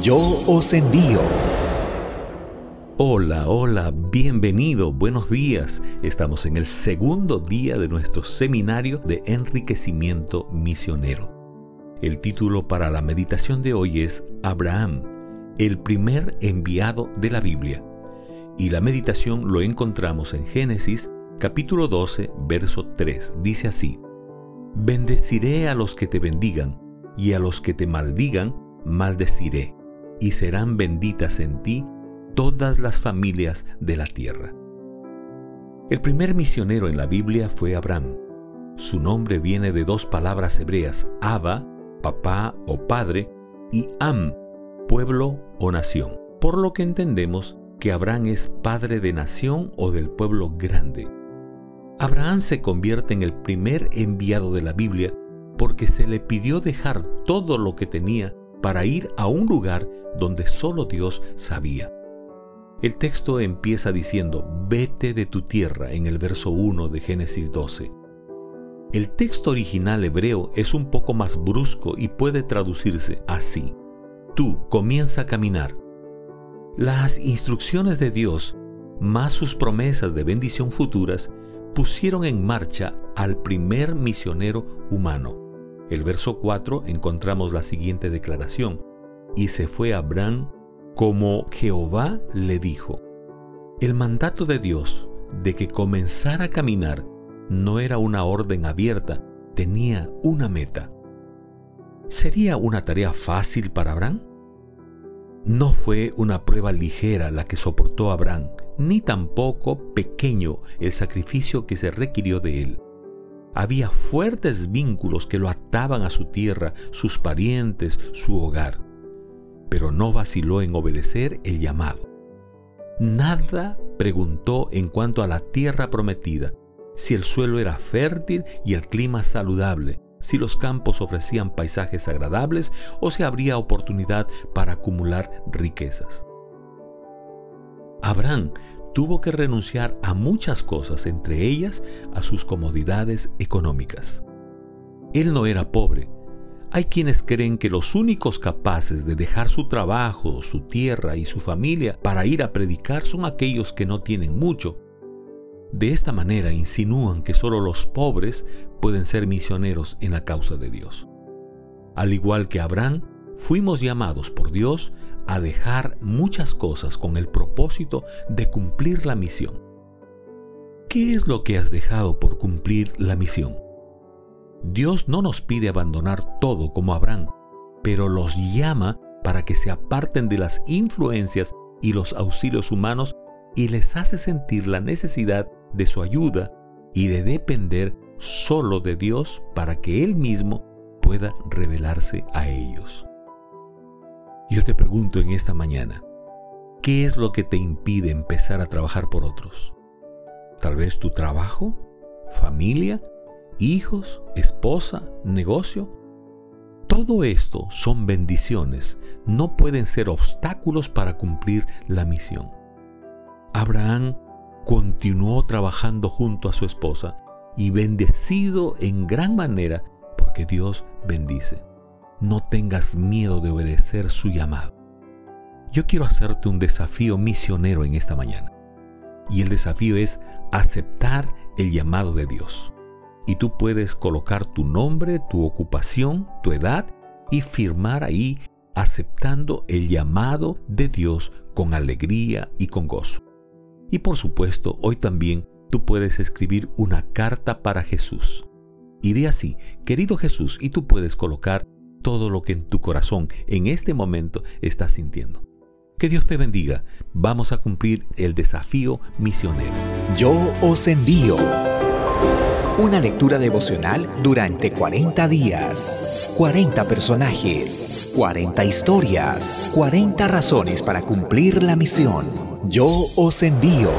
Yo os envío. Hola, hola, bienvenido, buenos días. Estamos en el segundo día de nuestro seminario de enriquecimiento misionero. El título para la meditación de hoy es Abraham, el primer enviado de la Biblia. Y la meditación lo encontramos en Génesis capítulo 12, verso 3. Dice así, Bendeciré a los que te bendigan, y a los que te maldigan, maldeciré, y serán benditas en ti todas las familias de la tierra. El primer misionero en la Biblia fue Abraham. Su nombre viene de dos palabras hebreas, Abba, papá o padre, y Am, pueblo o nación, por lo que entendemos que Abraham es padre de nación o del pueblo grande. Abraham se convierte en el primer enviado de la Biblia porque se le pidió dejar todo lo que tenía para ir a un lugar donde solo Dios sabía. El texto empieza diciendo, vete de tu tierra en el verso 1 de Génesis 12. El texto original hebreo es un poco más brusco y puede traducirse así. Tú comienza a caminar. Las instrucciones de Dios, más sus promesas de bendición futuras, pusieron en marcha al primer misionero humano. El verso 4 encontramos la siguiente declaración. Y se fue Abraham como Jehová le dijo. El mandato de Dios de que comenzara a caminar no era una orden abierta, tenía una meta. ¿Sería una tarea fácil para Abraham? No fue una prueba ligera la que soportó Abraham, ni tampoco pequeño el sacrificio que se requirió de él. Había fuertes vínculos que lo ataban a su tierra, sus parientes, su hogar. Pero no vaciló en obedecer el llamado. Nada preguntó en cuanto a la tierra prometida, si el suelo era fértil y el clima saludable, si los campos ofrecían paisajes agradables o si habría oportunidad para acumular riquezas. Abraham tuvo que renunciar a muchas cosas, entre ellas a sus comodidades económicas. Él no era pobre. Hay quienes creen que los únicos capaces de dejar su trabajo, su tierra y su familia para ir a predicar son aquellos que no tienen mucho. De esta manera insinúan que solo los pobres pueden ser misioneros en la causa de Dios. Al igual que Abraham, fuimos llamados por Dios a dejar muchas cosas con el propósito de cumplir la misión. ¿Qué es lo que has dejado por cumplir la misión? Dios no nos pide abandonar todo como Abraham, pero los llama para que se aparten de las influencias y los auxilios humanos y les hace sentir la necesidad de su ayuda y de depender solo de Dios para que Él mismo pueda revelarse a ellos. Yo te pregunto en esta mañana, ¿qué es lo que te impide empezar a trabajar por otros? Tal vez tu trabajo, familia, hijos, esposa, negocio. Todo esto son bendiciones, no pueden ser obstáculos para cumplir la misión. Abraham continuó trabajando junto a su esposa y bendecido en gran manera porque Dios bendice no tengas miedo de obedecer su llamado. Yo quiero hacerte un desafío misionero en esta mañana. Y el desafío es aceptar el llamado de Dios. Y tú puedes colocar tu nombre, tu ocupación, tu edad y firmar ahí aceptando el llamado de Dios con alegría y con gozo. Y por supuesto, hoy también tú puedes escribir una carta para Jesús. Y de así, querido Jesús, y tú puedes colocar todo lo que en tu corazón en este momento estás sintiendo. Que Dios te bendiga. Vamos a cumplir el desafío misionero. Yo os envío. Una lectura devocional durante 40 días. 40 personajes. 40 historias. 40 razones para cumplir la misión. Yo os envío.